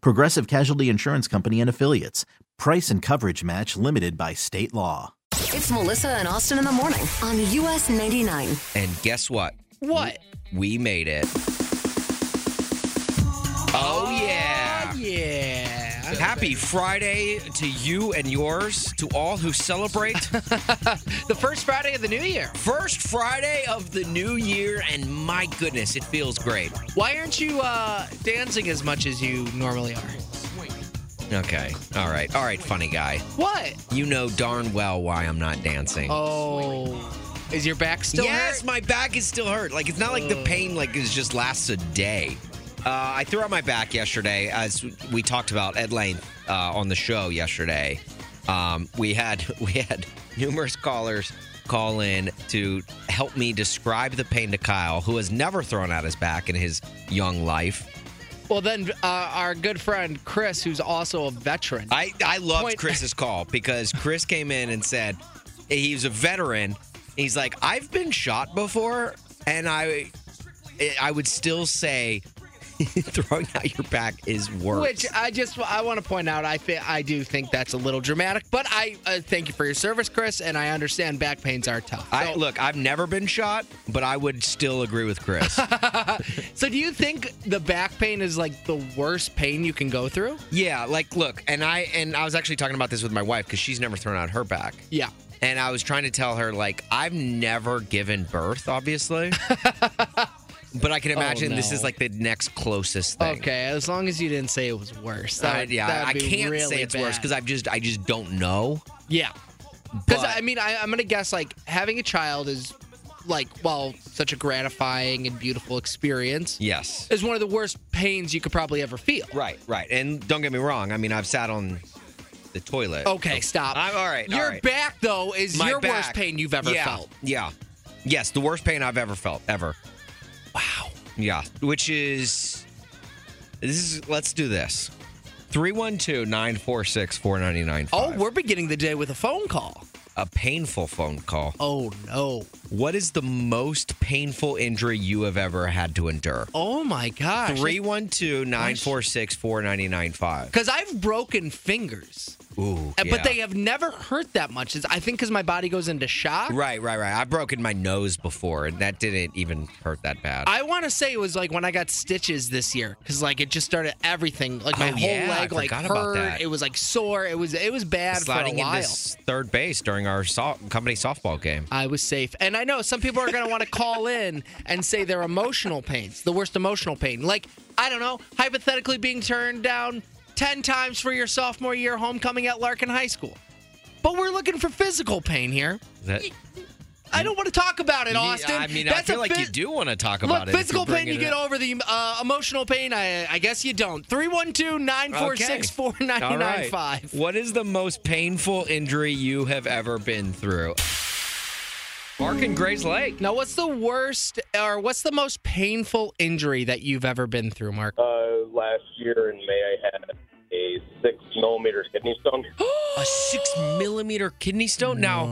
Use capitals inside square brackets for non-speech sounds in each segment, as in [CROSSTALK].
Progressive Casualty Insurance Company and Affiliates. Price and coverage match limited by state law. It's Melissa and Austin in the morning on US 99. And guess what? What? We made it. Oh, yeah. Oh, yeah. Happy Friday to you and yours, to all who celebrate. [LAUGHS] The first Friday of the new year. First Friday of the new year, and my goodness, it feels great. Why aren't you uh, dancing as much as you normally are? Okay. All right. All right, funny guy. What? You know darn well why I'm not dancing. Oh. Is your back still hurt? yes, hurt? my back is still hurt. Like it's not like the pain like is just lasts a day. Uh, I threw out my back yesterday, as we talked about at length uh, on the show yesterday. Um, we had [LAUGHS] we had numerous callers call in to help me describe the pain to Kyle, who has never thrown out his back in his young life. Well, then uh, our good friend Chris, who's also a veteran. I I loved Point- Chris's call because Chris came in and said he's a veteran. He's like, I've been shot before, and I I would still say [LAUGHS] throwing out your back is worse. Which I just I want to point out, I I do think that's a little dramatic, but I uh, thank you for your service, Chris, and I understand back pains are tough. I look, I've never been shot, but I would still agree with Chris. [LAUGHS] So do you think the back pain is like the worst pain you can go through? yeah, like look, and I and I was actually talking about this with my wife because she's never thrown out her back. Yeah. And I was trying to tell her, like, I've never given birth, obviously. [LAUGHS] but I can imagine this Oh, no. is like the next closest thing. Okay, as long as you didn't say it was worse. Uh, That would- yeah, I can't really say it's worse because I've just I just don't know. Yeah. Because I mean, I, I'm gonna guess like having a child is like, well, such a gratifying and beautiful experience. Yes. Is one of the worst pains you could probably ever feel. Right, right. And don't get me wrong. I mean, I've sat on the toilet. Okay, stop. I'm all right. Your right. back though is My your worst pain you've ever yeah, felt. Yeah. Yes, the worst pain I've ever felt ever. Wow. Yeah, which is this is let's do this. 312-946-4995. Oh, we're beginning the day with a phone call. a painful phone call. Oh no. What is the most painful injury you have ever had to endure? Oh my gosh. 312-946-4995. Because I've broken fingers, Ooh, uh, yeah. but they have never hurt that much. It's- I think because my body goes into shock. Right, right, right. I've broken my nose before, and that didn't even hurt that bad. I want to say it was like when I got stitches this year because like it just started everything like my Oh, whole yeah, I leg like forgot about hurt. that. It was like sore. It was it was bad Sliding for a while. into third base during our so- company softball game. I was safe, and I know some people are gonna want to call in and say their emotional pains, the worst emotional pain. Like I don't know, hypothetically being turned down ten times for your sophomore year homecoming at Larkin High School. But we're looking for physical pain here. Is that- I don't want to talk about it, You- Austin. I mean, I That's feel a like phys- you do want to talk Look, about it. if physical pain, you get up. over the uh, emotional pain. I, I guess you don't. 312 946 4995. What is the most painful injury you have ever been through? Mark in Grayslake. Now, what's the worst or what's the most painful injury that you've ever been through, Mark? Uh, last year in May, I had a six millimeter kidney stone. [GASPS] A six millimeter kidney stone. Now,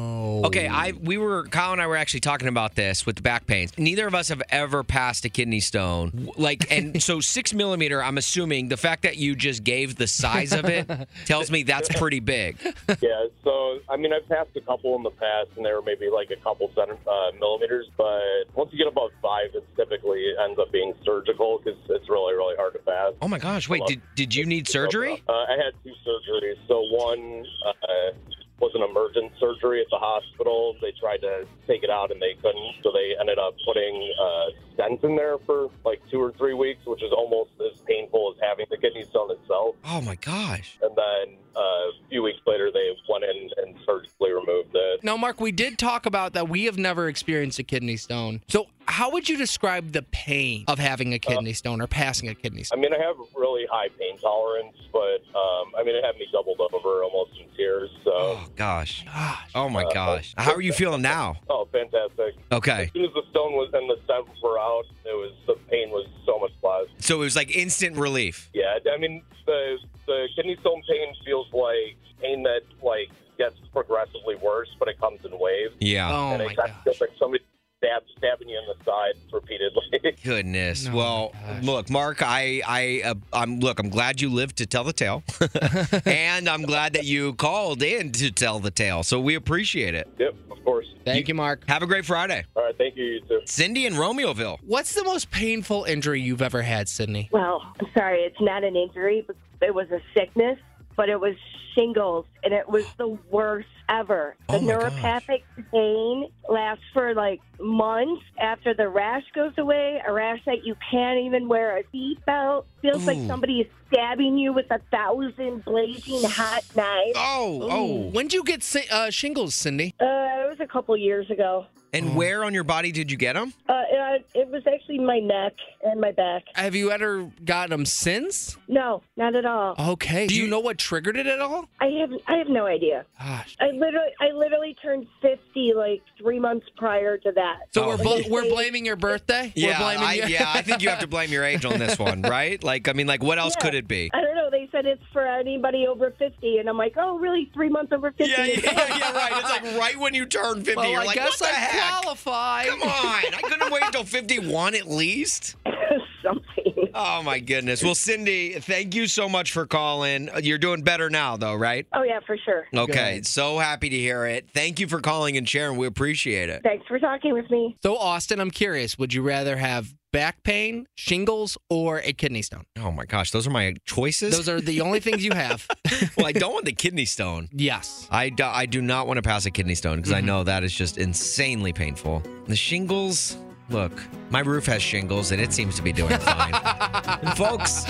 okay, I we were Kyle and I were actually talking about this with the back pains. Neither of us have ever passed a kidney stone. Like, and [LAUGHS] so six millimeter. I'm assuming the fact that you just gave the size of it tells me that's pretty big. [LAUGHS] yeah, so I mean, I've passed a couple in the past, and they were maybe like a couple centi- uh, millimeters. But once you get above five, it's typically it ends up being surgical because it's really, really hard to pass. Oh my gosh! Wait, did did you need surgery? Uh, I had two surgeries. So one uh, was an emergent surgery at the hospital. They tried to take it out and they couldn't, so they ended up putting uh, stents in there for like two or three weeks, which is almost as painful as having the kidney stone itself. Oh my gosh. And then uh, a few weeks later, they went in and surgically removed it. Now, Mark, we did talk about that we have never experienced a kidney stone. So, how would you describe the pain of having a kidney stone or passing a kidney stone? I mean, I have really high pain tolerance, but um, I mean, it had me doubled over, almost in tears. So, Oh gosh. Gosh. Oh my gosh. How are you feeling now? oh, fantastic! Okay. As soon as the stone was in the stents were out, it was the pain was so much less. So it was like instant relief. Yeah, I mean, the the kidney stone pain feels like pain that like gets progressively worse, but it comes in waves, Yeah. Oh and my it gosh. feels like somebody stab, stabbing you in the side repeatedly. [LAUGHS] Goodness. No, well, look, Mark, I, I, uh, I'm look. I'm glad you lived to tell the tale, [LAUGHS] and I'm glad that you called in to tell the tale. So we appreciate it. yep, of course. Thank you, Mark. Have a great Friday, All right, thank you, you too. Cindy in Romeoville. What's the most painful injury you've ever had, Sydney? Well, I'm sorry, it's not an injury, but it was a sickness, but it was shingles, and it was the worst ever. [GASPS] Oh the Oh, my gosh. neuropathic pain lasts for like months after the rash goes away, a rash that you can't even wear a seatbelt. Feels like somebody is stabbing you with a thousand blazing hot knives. Oh, oh. When did you get si- uh, shingles, Cindy? Uh, it was a couple years ago. And where on your body did you get them? Uh, it, it was actually my neck and my back. Have you ever gotten them since? No, not at all. Okay. Do you know what triggered it at all? I have I have no idea. Gosh. I literally I literally turned 50 like 3 months prior to that. So Oh. we're bl- we're blaming your birthday. Yeah, we're blaming I, you. yeah. I think you have to blame your age on this one, [LAUGHS] right? Like, I mean, like, what else Yeah. could it be? I don't know. They said it's for anybody over 50 and I'm like, "Oh, really? 3 months over 50?" Yeah, yeah, yeah, right. It's like [LAUGHS] right when you turn 50, Well, you're I like, guess what the I heck? qualify. Come on. I couldn't wait until 51 at least. [LAUGHS] Something. Oh, my goodness. Well, Cindy, thank you so much for calling. You're doing better now, though, right? Oh yeah, for sure. Okay. So happy to hear it. Thank you for calling and sharing. We appreciate it. Thanks for talking with me. So, Austin, I'm curious. Would you rather have back pain, shingles, or a kidney stone? Oh, my gosh. Those are my choices. Those are the only things you have. [LAUGHS] well, I don't want the kidney stone. yes. I do, I do not want to pass a kidney stone because I mm-hmm. know that is just insanely painful. The shingles, look, my roof has shingles and it seems to be doing fine. [LAUGHS] folks,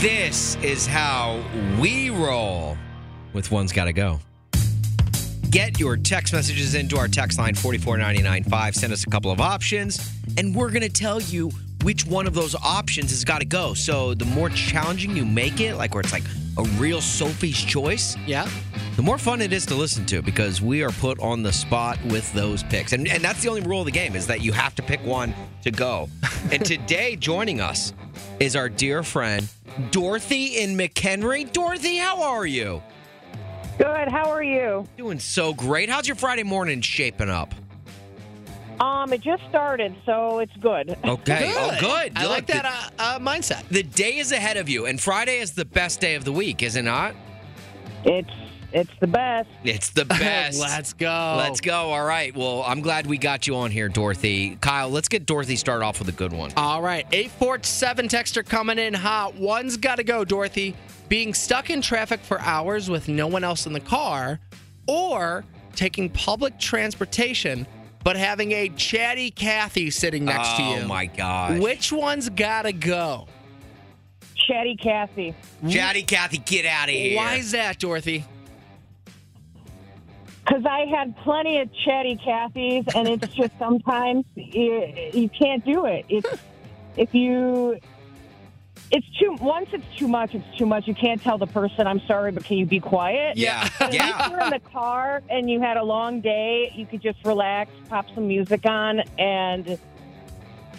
this is how we roll with One's Gotta Go. Get your text messages into our text line 44995. Send us a couple of options, and we're going to tell you which one of those options has got to go. So the more challenging you make it, like where it's like a real Sophie's choice, Yeah. the more fun it is to listen to because we are put on the spot with those picks. And, and that's the only rule of the game is that you have to pick one to go. [LAUGHS] and today, joining us is our dear friend, Dorothy in McHenry. Dorothy, how are you? Good. How are you? Doing so great. How's your Friday morning shaping up? Um, it just started, so it's good. Okay. Oh, good. I Look, like that uh, uh, mindset. the day is ahead of you, and Friday is the best day of the week, is it not? It's it's the best. It's the [LAUGHS] best. Let's go. Let's go. All right. Well, I'm glad we got you on here, Dorothy. Kyle, let's get Dorothy started off with a good one. All right. 847 texter coming in hot. One's got to go, Dorothy. Being stuck in traffic for hours with no one else in the car, or taking public transportation, but having a chatty Kathy sitting next to oh you. Oh my gosh. Which one's got to go? Chatty Cathy. Chatty Kathy, get out of here. Why is that, Dorothy? Because I had plenty of chatty Cathys, and it's just [LAUGHS] sometimes you, you can't do it. It's if you. It's too. Once it's too much, it's too much. You can't tell the person, "I'm sorry, but can you be quiet?" Yeah. But If you're in the car and you had a long day, you could just relax, pop some music on, and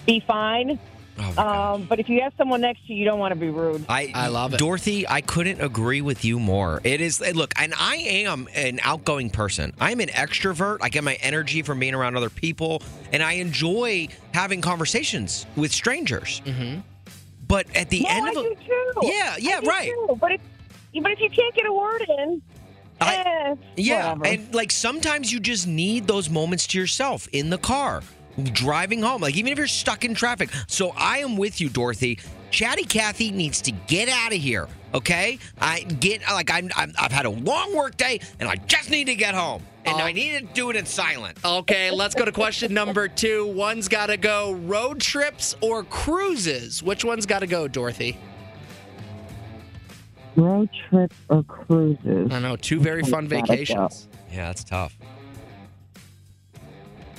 be fine. Oh. Um, but if you have someone next to you, you don't want to be rude. I, I love it. Dorothy, I couldn't agree with you more. It is, eh, look, and I am an outgoing person. I'm an extrovert. I get my energy from being around other people, and I enjoy having conversations with strangers. Mm-hmm. But at the no, end I of a, do too. Yeah, yeah, right. too. But if but if you can't get a word in, I- eh, Yeah, whatever. and like sometimes you just need those moments to yourself in the car, driving home, like even if you're stuck in traffic. So I am with you, Dorothy. Chatty Cathy needs to get out of here. Okay, I get like I'm, I'm I've had a long work day and I just need to get home and oh. I need to do it in silence. Okay, let's go to question number two. One's got to go road trips or cruises. Which one's got to go, Dorothy? Road trips or cruises? I know, two very fun Gotta go. vacations. Yeah, that's tough.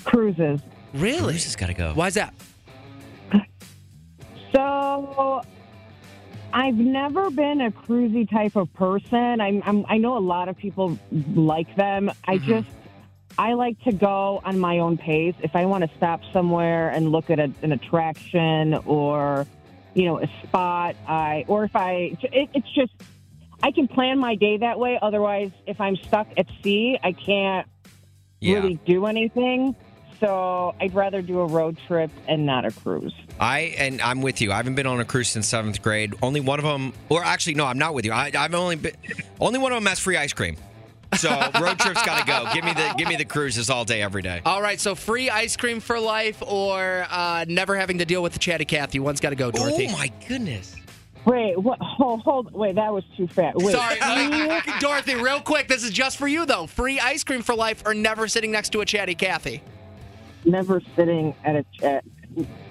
Cruises. Really? Who's just got to go? Why's that? So I've never been a cruisy type of person. I'm, I'm I know a lot of people like them. I Mhm. just I like to go on my own pace. If I want to stop somewhere and look at a, an attraction or you know a spot, I or if I it, it's just I can plan my day that way. Otherwise, if I'm stuck at sea, I can't Yeah. really do anything. So I'd rather do a road trip and not a cruise. I and I'm with you. I haven't been on a cruise since seventh grade. Only one of them, or actually, no, I'm not with you. I, I've only been, only one of them has free ice cream. So [LAUGHS] road trips got to go. Give me the give me the cruises all day, every day. All right, so free ice cream for life or uh, never having to deal with the chatty Cathy. One's got to go, Dorothy. Oh my goodness! Wait, what? Hold, hold, wait, that was too fast. Wait, Sorry, [LAUGHS] Dorothy, real quick. This is just for you, though. Free ice cream for life or never sitting next to a chatty Cathy. Never sitting at a chat,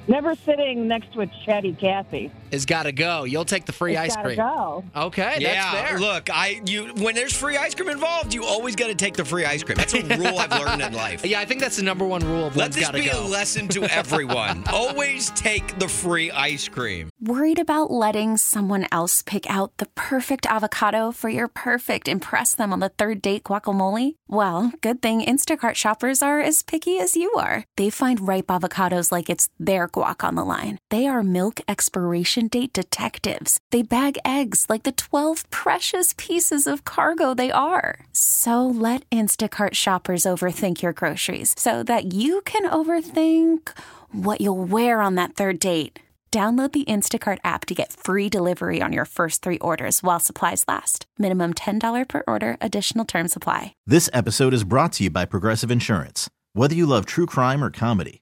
never sitting next to a chatty Kathy. Has got to go. You'll take the free It's ice cream. Go. Okay, yeah, that's fair. look, I you when there's free ice cream involved, you always got to take the free ice cream. That's a rule I've learned in life. Yeah, I think that's the number one rule of Let one's this be go. a lesson to [LAUGHS] everyone. always take the free ice cream. Worried about letting someone else pick out the perfect avocado for your perfect impress them on the third date guacamole? Well, good thing Instacart shoppers are as picky as you are. They find ripe avocados like it's their guac on the line. They are milk expiration date detectives. They bag eggs like the 12 precious pieces of cargo they are. So let Instacart shoppers overthink your groceries so that you can overthink what you'll wear on that third date. Download the Instacart app to get free delivery on your first three orders while supplies last. Minimum $10 per order, additional term supply. This episode is brought to you by Progressive Insurance. Whether you love true crime or comedy,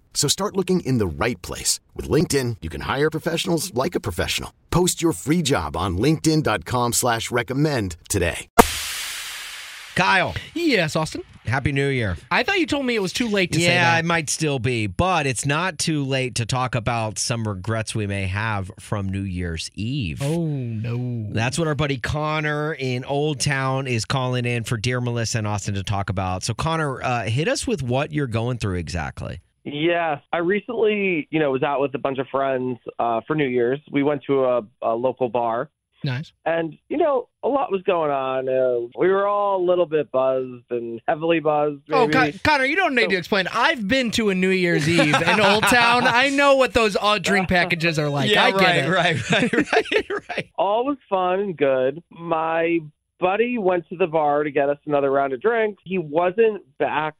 So start looking in the right place. With LinkedIn, you can hire professionals like a professional. Post your free job on linkedin.com slash recommend today. Kyle, Yes, Austin. happy New Year. I thought you told me it was too late to say yeah, that. it might still be, but it's not too late to talk about some regrets we may have from New Year's Eve. Oh no. That's what our buddy Connor in Old Town is calling in for Dear Melissa and Austin to talk about. So, Connor, uh, hit us with what you're going through exactly. Yes, I recently, you know, was out with a bunch of friends uh, for New Year's. We went to a, a local bar, Nice. and you know, a lot was going on. Uh, we were all a little bit buzzed and heavily buzzed. Oh. Con- Connor, you don't need to explain. I've been to a New Year's Eve in Old Town. I know what those uh, drink packages are like. I get it. right, [LAUGHS] right, right, right. all was fun and good. My buddy went to the bar to get us another round of drinks. He wasn't back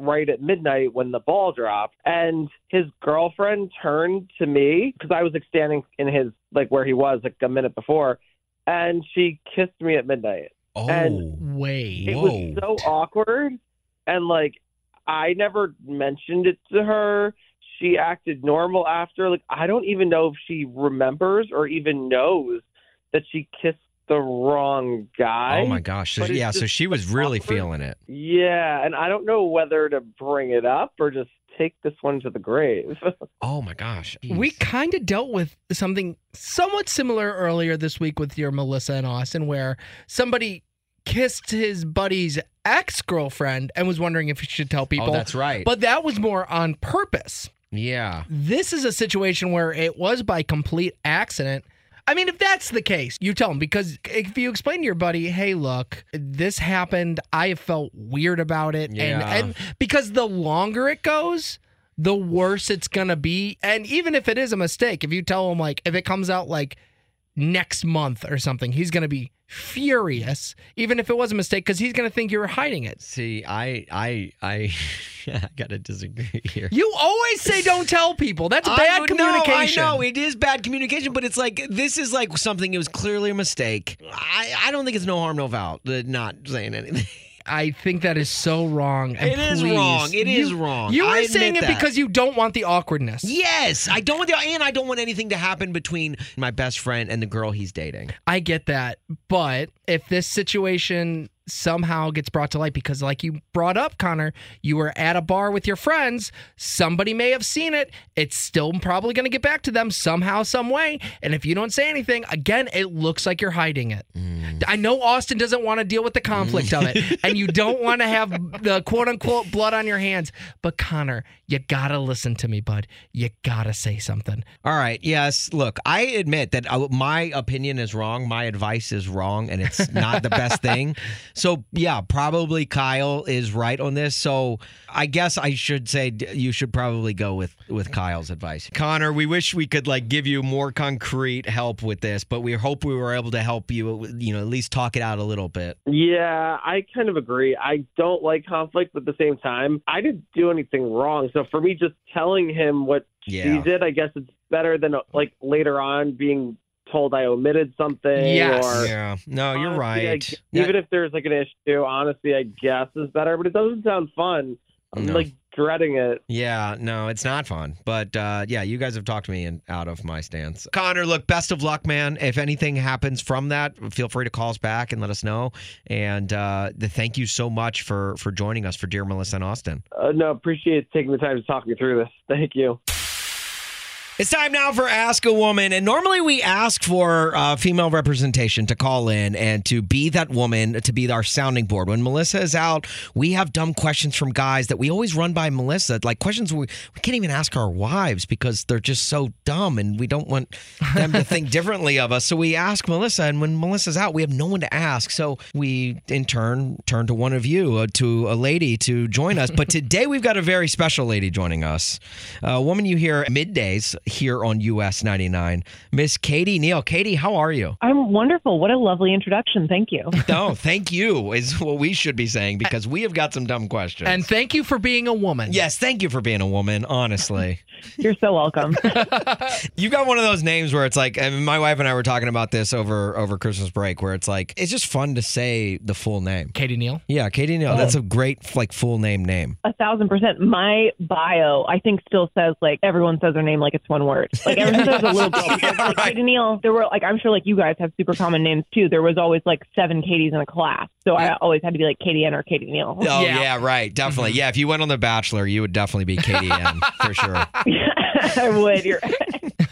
right at midnight when the ball dropped, and his girlfriend turned to me because I was like standing in his like where he was like a minute before, and she kissed me at midnight. Oh, And- Wait. It Whoa. was so awkward, and like I never mentioned it to her. She acted normal after. Like I don't even know if she remembers or even knows that she kissed the wrong guy. oh my gosh. So, yeah, so she was really awkward. feeling it. Yeah, and I don't know whether to bring it up or just take this one to the grave. [LAUGHS] Oh my gosh. We kind of dealt with something somewhat similar earlier this week with your Melissa and Austin, where somebody kissed his buddy's ex girlfriend and was wondering if he should tell oh, people. Oh, that's right. But that was more on purpose. Yeah. This is a situation where it was by complete accident. I mean, if that's the case, you tell him because if you explain to your buddy, "Hey, look, this happened. I felt weird about it," Yeah. and and because the longer it goes, the worse it's gonna be. And even if it is a mistake, if you tell him like if it comes out like next month or something, he's gonna be furious. Even if it was a mistake, because he's gonna think you were hiding it. See, I, I, I, [LAUGHS] I gotta disagree here. You always say don't tell people. That's bad would- communication. No, I know it is bad communication, but it's like this is like something. It was clearly a mistake. I, I don't think it's no harm, no foul. Not saying anything. [LAUGHS] I think that is so wrong. And It is please, wrong. It you- is wrong. You are saying it that. because you don't want the awkwardness. Yes, I don't want the, and I don't want anything to happen between my best friend and the girl he's dating. I get that. But if this situation somehow gets brought to light, because like you brought up, Connor, you were at a bar with your friends, somebody may have seen it. It's still probably going to get back to them somehow, some way. And if you don't say anything, again, it looks like you're hiding it. Mm. I know Austin doesn't want to deal with the conflict of it, and you don't want to [LAUGHS] have the quote unquote blood on your hands. But Connor, you got to listen to me, bud. You got to say something. All right. Yes. Look, I admit that uh, my opinion is wrong. My advice is wrong, and it's not the best thing. [LAUGHS] So, yeah, probably Kyle is right on this. So, I guess I should say you should probably go with with Kyle's advice. Connor, we wish we could like give you more concrete help with this, but we hope we were able to help you. You know, at least talk it out a little bit. Yeah, I kind of agree. I don't like conflict, but at the same time, I didn't do anything wrong. So for me, just telling him what Yeah. she did, I guess it's better than like later on being told I omitted something. Or yeah. No, you're Honestly, I right. even if there's like an issue, honestly, I guess is better. But it doesn't sound fun. I'm No. like dreading it. Yeah, no, it's not fun. But uh, yeah, you guys have talked me in, out of my stance. Connor, look, best of luck, man. If anything happens from that, feel free to call us back and let us know. And uh, the, thank you so much for for joining us for Dear Melissa and Austin. Uh, no, appreciate taking the time to talk me through this. Thank you. It's time now for Ask a Woman. And normally we ask for uh, female representation to call in and to be that woman, to be our sounding board. When Melissa is out, we have dumb questions from guys that we always run by Melissa, like questions we, we can't even ask our wives because they're just so dumb and we don't want them to think [LAUGHS] differently of us. So we ask Melissa, and when Melissa's out, we have no one to ask. So we, in turn, turn to one of you, uh, to a lady to join us. But [LAUGHS] today we've got a very special lady joining us, a woman you hear middays here on US 99, Miss Katie Neal. Katie, how are you? I'm wonderful. What a lovely introduction. Thank you. No, [LAUGHS] oh, thank you is what we should be saying because we have got some dumb questions. And thank you for being a woman. Yes, thank you for being a woman, honestly. [LAUGHS] You're so welcome. [LAUGHS] you got one of those names where it's like and my wife and I were talking about this over over Christmas break where it's like it's just fun to say the full name. Katie Neal? Yeah, Katie Neal. Oh. That's a great like full name name. A thousand percent. My bio, I think, still says like everyone says their name like it's one word. Like everyone says a little [LAUGHS] bit. Because, like, Katie Neal, there were like I'm sure like you guys have super common names too. There was always like seven Katies in a class, so I always had to be like Katie N or Katie Neal. Oh yeah, right. Definitely. Mm-hmm. Yeah, if you went on The Bachelor, you would definitely be Katie N for sure. [LAUGHS] I would. You're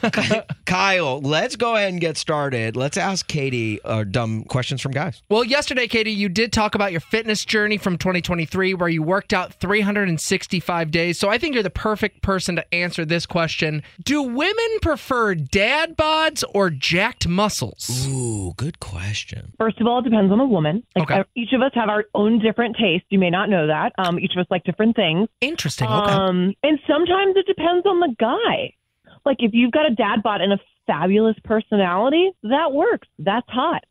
[LAUGHS] Kyle, let's go ahead and get started. Let's ask Katie uh, dumb questions from guys. Well, yesterday, Katie, you did talk about your fitness journey from 2023 where you worked out 365 days. So I think you're the perfect person to answer this question. Do women prefer dad bods or jacked muscles? Ooh, good question. First of all, it depends on the woman. Like, uh, Each of us have our own different tastes. You may not know that. Um, each of us like different things. Interesting. Um, and sometimes it depends on the guy. Like if you've got a dad bod and a fabulous personality, that works. That's hot.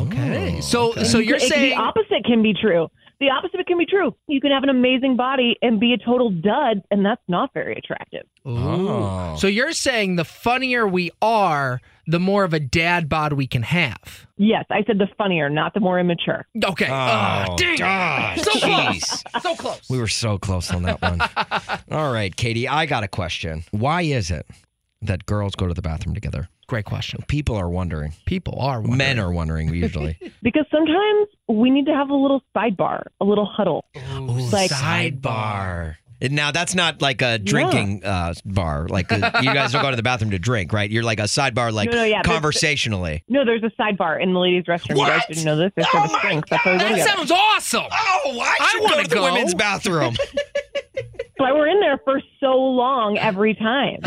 Okay. So so you're It- saying the opposite can be true. The opposite can be true. You can have an amazing body and be a total dud, and that's not very attractive. Ooh. So you're saying the funnier we are, the more of a dad bod we can have. Yes, I said the funnier, not the more immature. Okay. Oh, Ah, dang gosh, So close. So close. We were so close on that one. [LAUGHS] All right, Katie, I got a question. Why is it that girls go to the bathroom together? Great question. People are wondering. People are wondering. Men are wondering usually. [LAUGHS] Because sometimes we need to have a little sidebar, a little huddle. like sidebar. Now that's not like a drinking uh, bar. Like uh, you guys don't go to the bathroom to drink, right? You're like a sidebar, like No, no, yeah, there's- conversationally. No, there's a sidebar in the ladies' restroom. You guys didn't know this. There's service drinks. That's how we go That sounds awesome. Oh, I I wanna go to the women's bathroom. [LAUGHS] why we're in there for so long every time.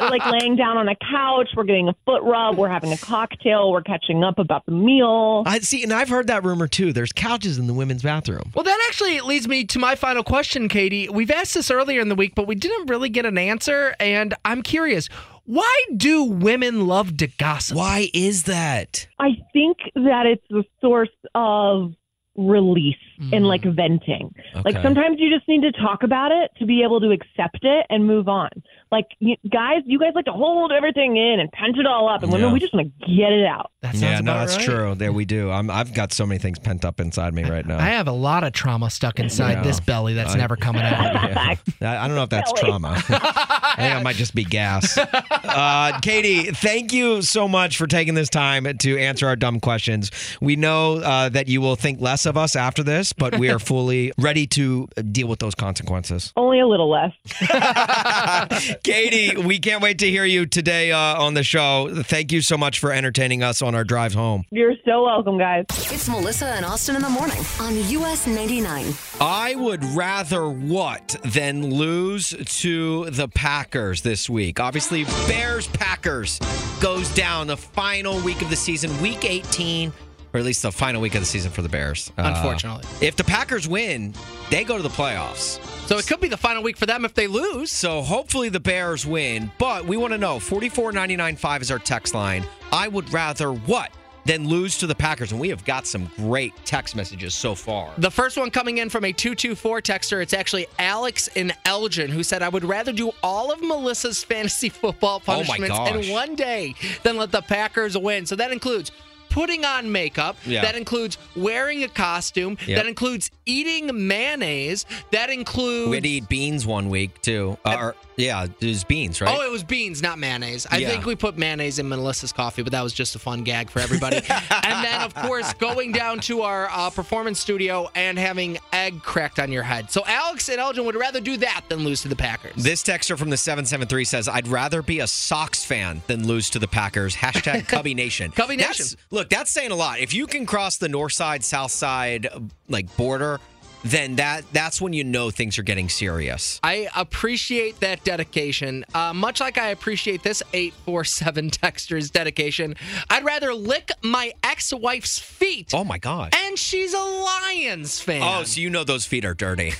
we're like laying down on a couch, we're getting a foot rub, we're having a cocktail, we're catching up about the meal. I see, and I've heard that rumor too. There's couches in the women's bathroom. Well, that actually leads me to my final question, Katie. We've asked this earlier in the week, but we didn't really get an answer. And I'm curious why do women love to gossip? Why is that? I think that it's the source of release and like venting. Like sometimes you just need to talk about it to be able to accept it and move on. Like you, guys, you guys like to hold everything in and pent it all up, and women Yeah. we just want to get it out. That yeah, no, that's true. There we do. I'm, I've got so many things pent up inside me right now. I have a lot of trauma stuck inside Yeah. this belly that's I- never coming out. [LAUGHS] Yeah. I, I don't know if that's trauma. [LAUGHS] I think it might just be gas. Uh, Katie, thank you so much for taking this time to answer our dumb questions. We know uh, that you will think less of us after this, but we are [LAUGHS] fully ready to deal with those consequences. Only a little less. [LAUGHS] Katie, we can't wait to hear you today uh, on the show. Thank you so much for entertaining us on our drive home. You're so welcome, guys. It's Melissa and Austin in the morning on US 99. I would rather what than lose to the Packers this week. Obviously, Bears Packers goes down the final week of the season, week 18, or at least the final week of the season for the Bears. Uh, Unfortunately. if the Packers win, they go to the playoffs. So it could be the final week for them if they lose. So hopefully the Bears win, but we want to know 44995 is our text line. I would rather what than lose to the Packers and we have got some great text messages so far. The first one coming in from a 224 texter, it's actually Alex in Elgin who said, I would rather do all of Melissa's fantasy football Oh punishments gosh. in one day than let the Packers win. So that includes putting on makeup, Yeah. that includes wearing a costume, Yep. that includes eating mayonnaise, that includes. We had to eat beans one week too. Uh, or, yeah, it was beans, right? Oh, it was beans, not mayonnaise. I Yeah. think we put mayonnaise in Melissa's coffee, but that was just a fun gag for everybody. [LAUGHS] and then, of course, going down to our uh, performance studio and having egg cracked on your head. So Alex and Elgin would rather do that than lose to the Packers. This texter from the 773 says, I'd rather be a Sox fan than lose to the Packers. Hashtag [LAUGHS] Cubby Nation. Cubby That's- Nation. Look, that's saying a lot. If you can cross the north side, south side, like border, then that that's when you know things are getting serious. I appreciate that dedication. Uh, much like I appreciate this 847 texter's [LAUGHS] dedication, I'd rather lick my ex wife's feet. Oh my God. And she's a Lions fan. Oh, so you know those feet are dirty.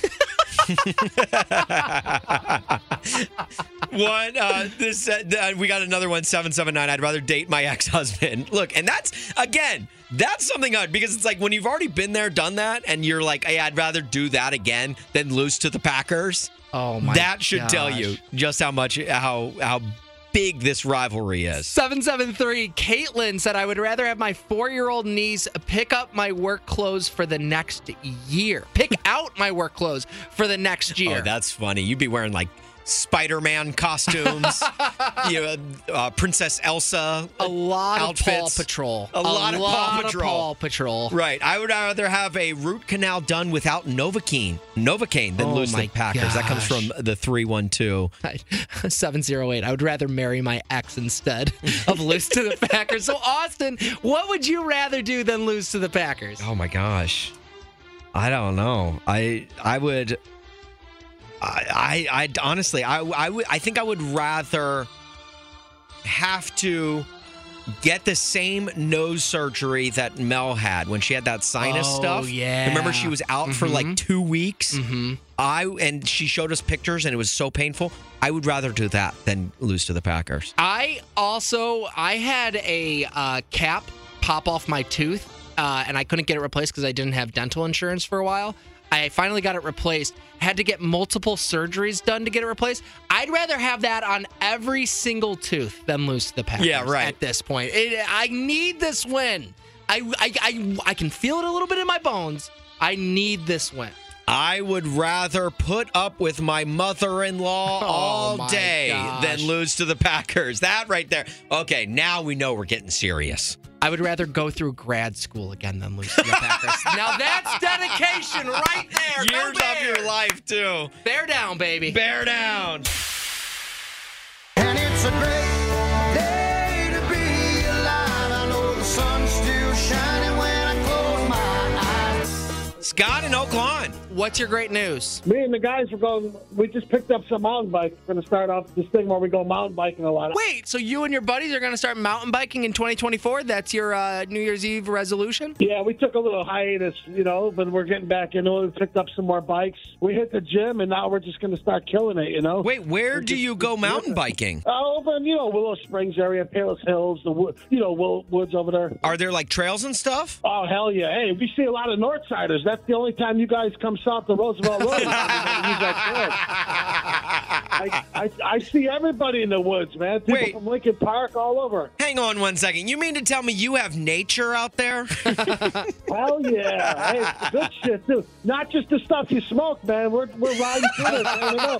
[LAUGHS] one, uh, this uh, uh, we got another one one, seven seven nine. I'd rather date my ex husband. Look, and that's again, that's something odd because it's like when you've already been there, done that, and you're like, hey, I'd rather do that again than lose to the Packers. Oh my That should tell you just how much how how big this rivalry is. 773 Caitlin said I would rather have my four year old niece pick up my work clothes for the next year. Pick out my work clothes for the next oh, year. Oh, that's funny. You'd be wearing like Spider-Man costumes, [LAUGHS] you know, uh, Princess Elsa. a lot outfits. of Paw Patrol. A lot of Paw Patrol. Paw Patrol. Right. I would rather have a root canal done without Novocaine, Novocaine than Oh lose to the Packers. That comes from the 312. [LAUGHS] 708. I would rather marry my ex instead of lose to the Packers. So, Austin, what would you rather do than lose to the Packers? Oh my gosh. I don't know. I I would I I, I honestly I I would I think I would rather have to get the same nose surgery that Mel had when she had that sinus Oh, stuff. yeah. Remember she was out for like Mhm. 2 weeks? Mm-hmm. I and she showed us pictures and it was so painful. I would rather do that than lose to the Packers. I also I had a uh, cap pop off my tooth, uh, and I couldn't get it replaced because I didn't have dental insurance for a while. I finally got it replaced. Had to get multiple surgeries done to get it replaced. I'd rather have that on every single tooth than lose to the Packers. Yeah, right. At this point, It- I need this win. I, I I I can feel it a little bit in my bones. I need this win. I would rather put up with my mother-in-law [LAUGHS] oh all Oh my day gosh. than lose to the Packers. That right there. Okay, now we know we're getting serious. I would rather go through grad school again than lose to the Packers. [LAUGHS] now that's dedication right there. Go Years of your life too. Bear down, baby. Bear down. And it's a great day to be alive. I know the sun's still shining when I close my eyes. Scott in Oak Lawn. What's your great news? Me and the guys were going. We just picked up some mountain bikes. We're going to start off this thing where we go mountain biking a lot. Wait, so you and your buddies are going to start mountain biking in 2024? That's your uh, New Year's Eve resolution? Yeah, we took a little hiatus, you know, but we're getting back into it. We picked up some more bikes. We hit the gym, and now we're just going to start killing it, you know. Wait, where do you go mountain biking? Uh, over in, you know, Willow Springs area, Palos Hills, the wo- you know, Will, woods over there. Are there like trails and stuff? Oh hell yeah! Hey, we see a lot of Northsiders. That's the only time you guys come south to Roosevelt Road. [LAUGHS] I, I, I see everybody in the woods, man. People Wait. from Lincoln Park all over. Hang on one second. You mean to tell me you have nature out there? [LAUGHS] Hell yeah! Hey, good shit too. Not just the stuff you smoke, man. We're we're riding through this. I don't know.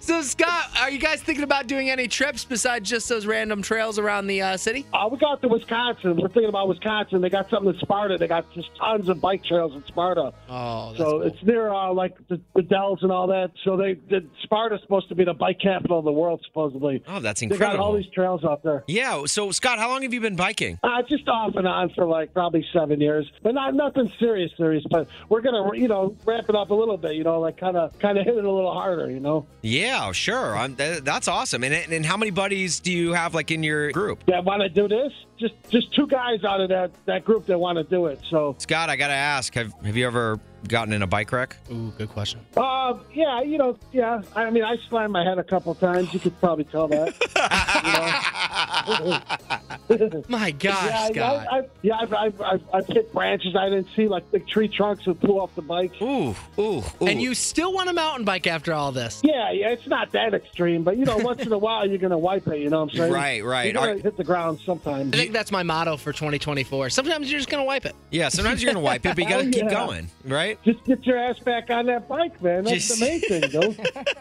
So, Scott, are you guys thinking about doing any trips besides just those random trails around the uh, city? Uh, we got to Wisconsin. We're thinking about Wisconsin. They got something in Sparta. They got just tons of bike trails in Sparta. Oh, that's so cool. it's near uh, like the, the Dells and all that. So they the, Sparta's supposed to be the bike capital of the world, supposedly. Oh, that's incredible! They got all these trails out there. Yeah. So, Scott, how long have you been biking? Uh, just off and on for like probably seven years, but not nothing serious, serious. But we're gonna, you know, ramp it up a little bit. You know, like kind of, kind of hit it a little harder. You know, Yeah, sure. I'm, th- that's awesome. And, and how many buddies do you have like in your group? that want to do this. Just, just two guys out of that that group that want to do it. So, Scott, I got to ask have, have you ever gotten in a bike wreck? Ooh, good question. uh, yeah, you know, yeah. I mean, I slammed my head a couple times. You could probably tell that. [LAUGHS] [LAUGHS] [LAUGHS] My gosh, yeah, Scott. I, I, yeah, I've, I've, I've, I've hit branches I didn't see, like big tree trunks that flew off the bike. Ooh, ooh, ooh. And you still want a mountain bike after all this? Yeah, yeah, it's not that extreme, but you know, once in a [LAUGHS] while you're gonna wipe it. You know what I'm saying? Right, right. You're gonna Are- hit the ground sometimes. I think that's my motto for 2024. Sometimes you're just going to wipe it. Yeah, sometimes you're going to wipe it, but you got to Oh, keep yeah. going, right? Just get your ass back on that bike, man. That's Just- the main thing, [LAUGHS] though.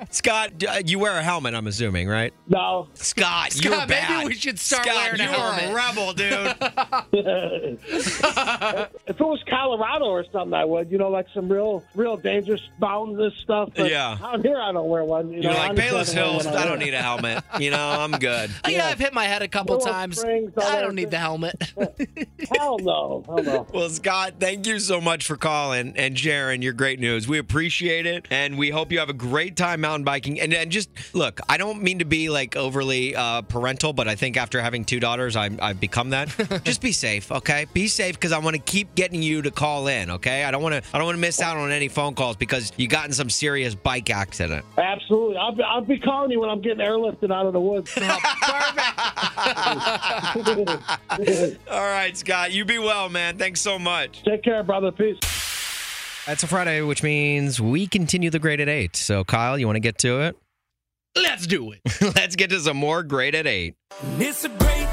Scott, uh, you wear a helmet, I'm assuming, right? No. Scott, Scott, you're maybe bad. we should start Scott, wearing a you're a rebel, dude. [LAUGHS] if it was Colorado or something, I would. You know, like some real, real dangerous mountains and stuff. But Yeah. Out here, I don't wear one. You You're know, like, Palos I don't wear Hills, one I don't need a helmet. You know, I'm good. [LAUGHS] Yeah, I've hit my head a couple Willow times. Springs, I don't need the helmet. [LAUGHS] Hell no. Hell no. Well, Scott, thank you so much for calling and sharing your great news. We appreciate it, and we hope you have a great time mountain biking. And, and just look, I don't mean to be like overly uh, parental, but I think after having two daughters, I'm, I've become that. [LAUGHS] just be safe, okay? Be safe because I want to keep getting you to call in, okay? I don't want to. I don't want to miss out on any phone calls because you got in some serious bike accident. Absolutely. I'll be, I'll be calling you when I'm getting airlifted out of the woods. [LAUGHS] Oh, perfect. [LAUGHS] All right, Scott, you be well, man. Thanks so much. Take care, brother. Peace. That's a Friday, which means we continue the grade at eight. So, Kyle, you want to get to it? Let's do it. Let's get to some more grade at eight. It's a great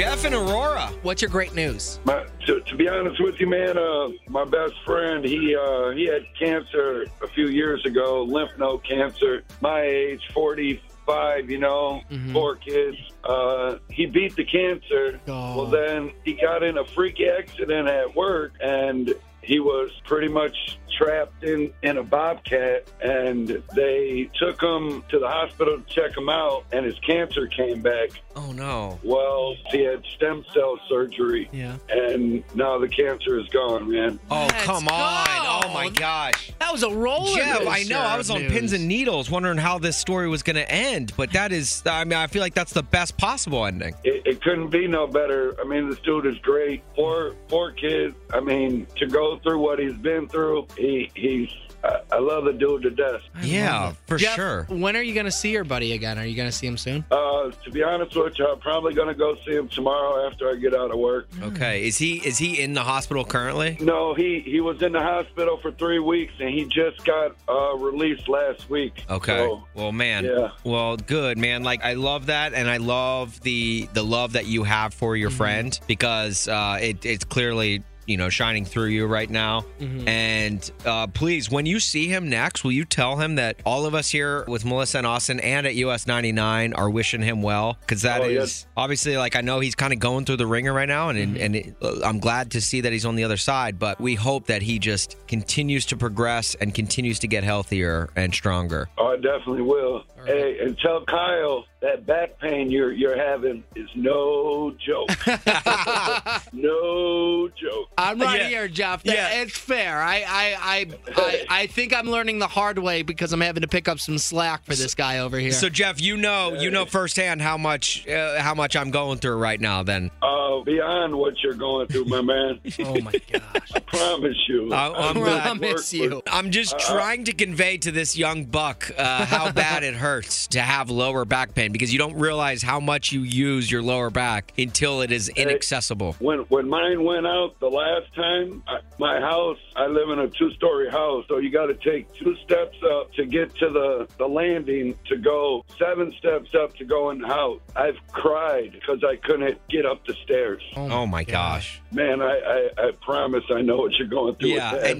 Jeff and Aurora. What's your great news? My, to, to be honest with you, man, uh, my best friend, he uh, he had cancer a few years ago, lymph node cancer. My age, 45, you know, four kids. Uh, he beat the cancer. Well, then he got in a freak accident at work, and he was pretty much trapped in, in a bobcat and they took him to the hospital to check him out and his cancer came back Oh no. well, he had stem cell surgery. Yeah. And now the cancer is gone, man. Oh, Let's come go. on. Oh, my gosh. That was a roller Jeff, I know. I was on news. pins and needles wondering how this story was going to end, but that is, I mean, I feel like that's the best possible ending. It, it couldn't be no better. I mean, this dude is great. Four, four kids. I mean, to go through what he's been through, he, he's. I, I love the dude to death. Yeah, for Jeff, sure. When are you going to see your buddy again? Are you going to see him soon? Uh, to be honest with you, I'm probably going to go see him tomorrow after I get out of work. Okay. Is he is he in the hospital currently? No, he, he was in the hospital for three weeks and he just got uh, released last week. Okay. So, well, man. Yeah. Well, good, man. Like I love that, and I love the the love that you have for your friend because uh, it, it's clearly you know shining through you right now. And uh, please, when you see him next, will you tell him that all of us here with Melissa and Austin and at US 99 are wishing him well because that is Oh, yes. obviously like I know he's kind of going through the ringer right now, and and, and it, uh, I'm glad to see that he's on the other side. But we hope that he just continues to progress and continues to get healthier and stronger. Oh, I definitely will. Hey, and tell Kyle that back pain you're you're having is no joke. [LAUGHS] no joke. I'm right Yeah. here, Jeff. That- Yeah. It's fair. I, I, I, I, I think I'm learning the hard way because I'm having to pick up some slack for this guy over here. So Jeff, you know, you know firsthand how much uh, how much I'm going through right now. Then Oh, beyond what you're going through, my man. [LAUGHS] oh my gosh. I promise you. I, I'm, glad- promise you. I'm just Uh, trying to convey to this young buck uh, how bad it hurts to have lower back pain because you don't realize how much you use your lower back until it is inaccessible. When when mine went out the last time, I, my house, I live in a two-story house, so you got to take two steps up to get to the the landing to go seven steps up to go in the house. I've cried because I couldn't get up the stairs. Oh, my oh gosh. Man, I, I I promise I know what you're going through. Yeah, with that.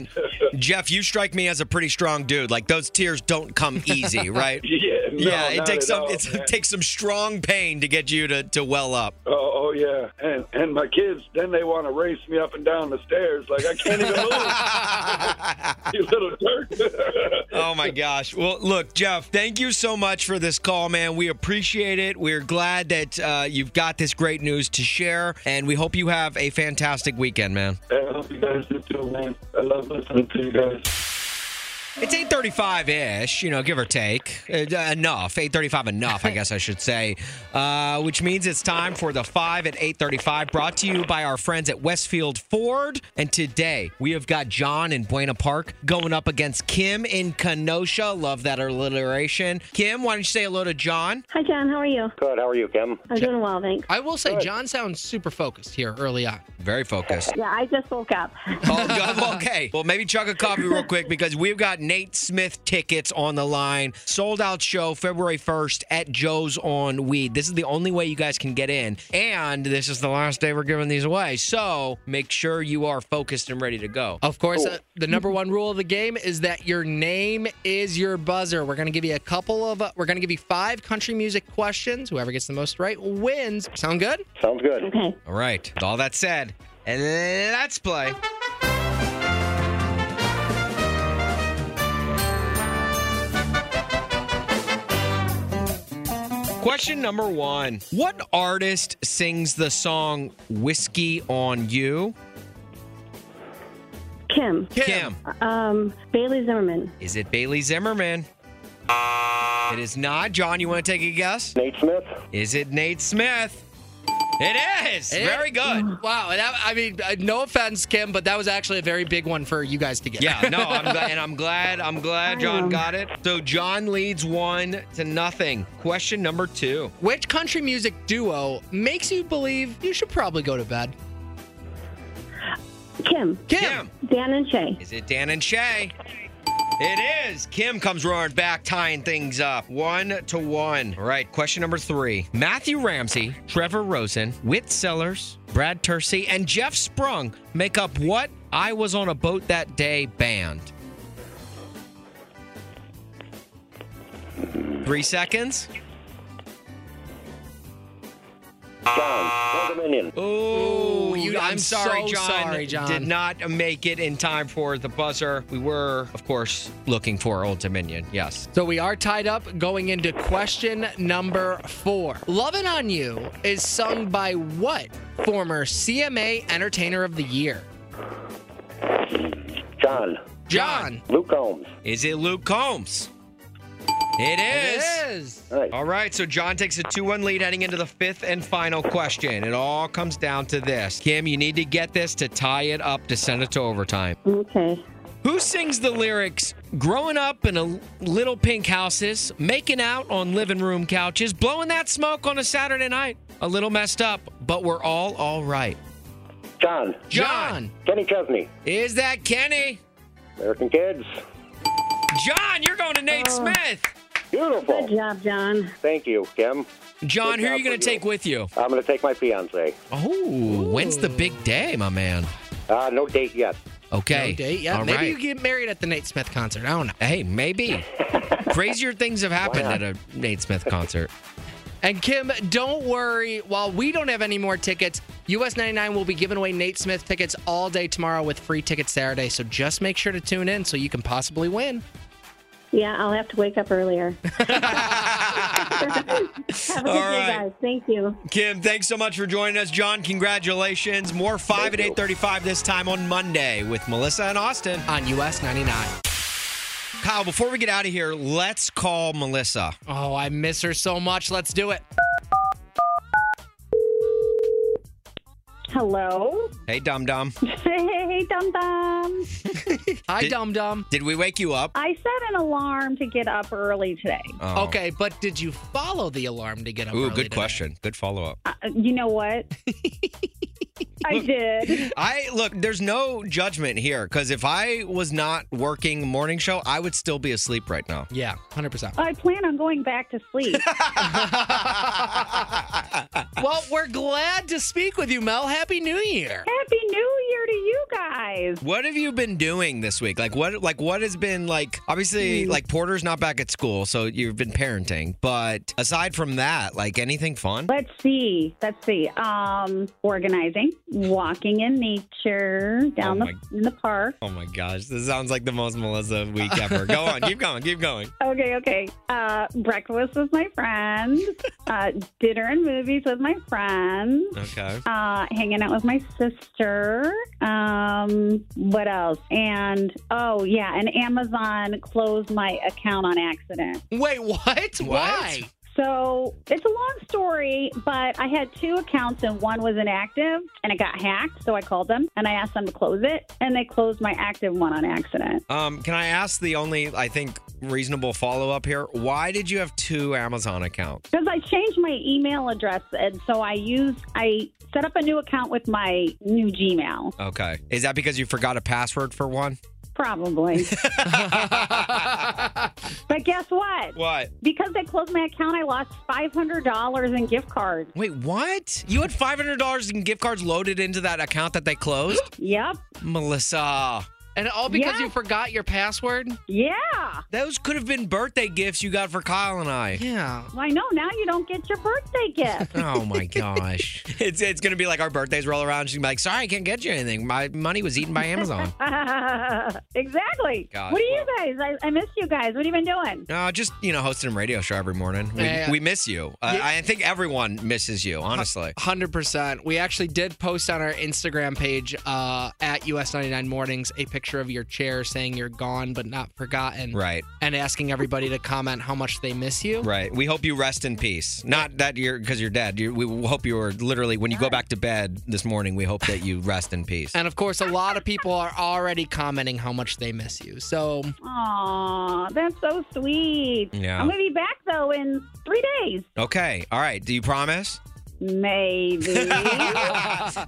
and Jeff, you strike me as a pretty strong dude. Like those tears don't come easy, [LAUGHS] right? yeah, no, yeah, it takes some all, it [LAUGHS] takes some strong pain to get you to, to well up. Oh, oh yeah, and and my kids then they want to race me up and down the stairs like I can't even move. [LAUGHS] you little dirt. [LAUGHS] Oh my gosh. Well, look, Jeff, thank you so much for this call, man. We appreciate it. We're glad that uh, you've got this great news to share, and we hope you have a fantastic weekend, man. I hope you guys do too, man. I love listening to you guys. It's 8:35-ish, you know, give or take. Uh, enough. 8:35 enough, I guess I should say. Uh, which means it's time for the 5 at 8:35 brought to you by our friends at Westfield Ford. And today, we have got John in Buena Park going up against Kim in Kenosha. Love that alliteration. Kim, why don't you say hello to John? Hi, John. How are you? Good. How are you, Kim? I'm doing well, thanks. I will say, John sounds super focused here early on. Very focused. Yeah, I just woke up. Oh, God, [LAUGHS] okay. Well, maybe chug a coffee real quick because we've got Nate Smith tickets on the line. Sold out show February 1st at Joe's on Weed. This is the only way you guys can get in. And this is the last day we're giving these away. So make sure you are focused and ready to go. Of course, uh, the number one rule of the game is that your name is your buzzer. We're going to give you a couple of, uh, we're going to give you five country music questions. Whoever gets the most right wins. Sound good? Sounds good. Okay. All right. With all that said, let's play. Question number one What artist sings the song Whiskey on You? Kim. Kim. Um, Bailey Zimmerman. Is it Bailey Zimmerman? It is not. John, you want to take a guess? Nate Smith. Is it Nate Smith? It is. Very good. Wow. That, I mean, uh, no offense, Kim, but that was actually a very big one for you guys to get. Yeah, no, I'm glad, and I'm glad, I'm glad John got it. So John leads one to nothing. Question number two. Which country music duo makes you believe you should probably go to bed? Kim. Kim. Dan and Shay. Is it Dan and Shay? It is. Kim comes roaring back, tying things up. One to one. All right, question number three. Matthew Ramsey, Trevor Rosen, Whit Sellers, Brad Tursi, and Geoff Sprung make up what I Was on a Boat That Day band. Three seconds. John. Old Dominion. Oh, you- I'm, I'm sorry, so John. sorry, John. Did not make it in time for the buzzer. We were, of course, looking for Old Dominion. Yes. So we are tied up going into question number four. Lovin' on You is sung by what former CMA Entertainer of the Year? John. John. Luke Combs. Is it Luke Combs? It is. It is. All right. All right, so John takes a 2 1 lead heading into the fifth and final question. It all comes down to this. Kim, you need to get this to tie it up to send it to overtime. Okay. Who sings the lyrics growing up in a little pink houses, making out on living room couches, blowing that smoke on a Saturday night? A little messed up, but we're all all right. John. John. Kenny Chesney. Is that Kenny? American Kids. John, you're going to Nate oh. Smith. Beautiful. Good job, John. Thank you, Kim. John, Good who are you going to take with you? I'm going to take my fiance. Oh, when's the big day, my man? Uh, no date yet. Okay. No date yet. All Maybe right. you get married at the Nate Smith concert. I don't know. Hey, maybe. [LAUGHS] Crazier things have happened at a Nate Smith concert. And Kim, don't worry. While we don't have any more tickets, US 99 will be giving away Nate Smith tickets all day tomorrow with free tickets Saturday. So just make sure to tune in so you can possibly win. Yeah, I'll have to wake up earlier. [LAUGHS] [LAUGHS] Have a good All day, guys. Thank you. Kim, thanks so much for joining us. John, congratulations. More 5 at 835 this time on Monday with Melissa and Austin. On US 99. Kyle, before we get out of here, let's call Melissa. Oh, I miss her so much. Let's do it. Hello. Hey, Dum Dum. [LAUGHS] Hey, Dum Dum. [LAUGHS] Hi, Did- Dum Dum. Did we wake you up? I set an alarm to get up early today. Oh. Okay, but did you follow the alarm to get up? Ooh, early good today? question. Good follow up. Uh, you know what? [LAUGHS] I did. I look, there's no judgment here because if I was not working morning show, I would still be asleep right now. Yeah, 100%. I plan on going back to sleep. [LAUGHS] well, we're glad to speak with you, Mel. Happy New Year. Happy New Year to you guys. What have you been doing this week? Like what like what has been like obviously Hmm. like Porter's not back at school, so you've been parenting, but aside from that, like anything fun? Let's see. Let's see. Um, organizing, walking in nature down Oh the in the park. Oh my gosh, this sounds like the most Melissa week ever. Go on, keep going, keep going. [LAUGHS] Okay, okay. Uh, breakfast with my friends, uh, dinner and movies with my friends, Okay. uh, hanging out with my sister. Um, what else? And oh yeah, and Amazon closed my account on accident. Wait, what? Why? So it's a long story, but I had two accounts and one was inactive and it got hacked. So I called them and I asked them to close it and they closed my active one on accident. Um, can I ask the only I think reasonable follow up here? Why did you have two Amazon accounts? Because I changed my email address and so I used, I set up a new account with my new Gmail. Okay. Is that because you forgot a password for one? Probably. [LAUGHS] but guess what? What? Because they closed my account, I lost $500 in gift cards. Wait, what? You had five hundred dollars in gift cards loaded into that account that they closed? Yep. Melissa. And all because Yeah. you forgot your password? Yeah. Those could have been birthday gifts you got for Kyle and I. Yeah. Well, I know now you don't get your birthday gift. [LAUGHS] Oh my [LAUGHS] gosh. it's it's gonna be like our birthdays roll around. She's gonna be like, sorry, I can't get you anything. My money was eaten by Amazon. [LAUGHS] exactly. Gosh, what do you guys? I, I miss you guys. What have you been doing? No, just you know, hosting a radio show every morning. We, Yeah, yeah. we miss you. Uh, Yeah. I think everyone misses you, honestly. 100%. We actually did post on our Instagram page uh, at US99 Mornings a picture of your chair saying you're gone but not forgotten. Right. And asking everybody to comment how much they miss you. Right. We hope you rest in peace. Not that you're because you're dead. You, we hope you are literally when you go back to bed this morning. We hope that you rest in peace. And of course, a lot of people are already commenting how much they miss you. So, Aw, that's so sweet. Yeah. I'm gonna be back though in three days. Okay. All right. Do you promise? Maybe. [LAUGHS]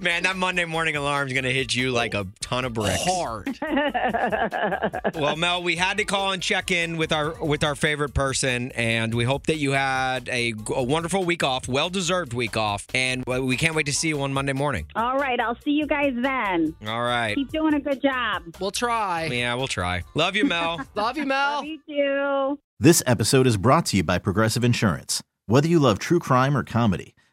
Man, that Monday morning alarm's gonna hit you like a ton of bricks. hard. [LAUGHS] Well, Mel, we had to call and check in with our with our favorite person, and we hope that you had a, a wonderful week off, well deserved week off, and we can't wait to see you on Monday morning. All right, I'll see you guys then. All right. Keep doing a good job. We'll try. Yeah, we'll try. Love you, Mel. [LAUGHS] Love you, Mel. Love you too. This episode is brought to you by Progressive Insurance. Whether you love true crime or comedy,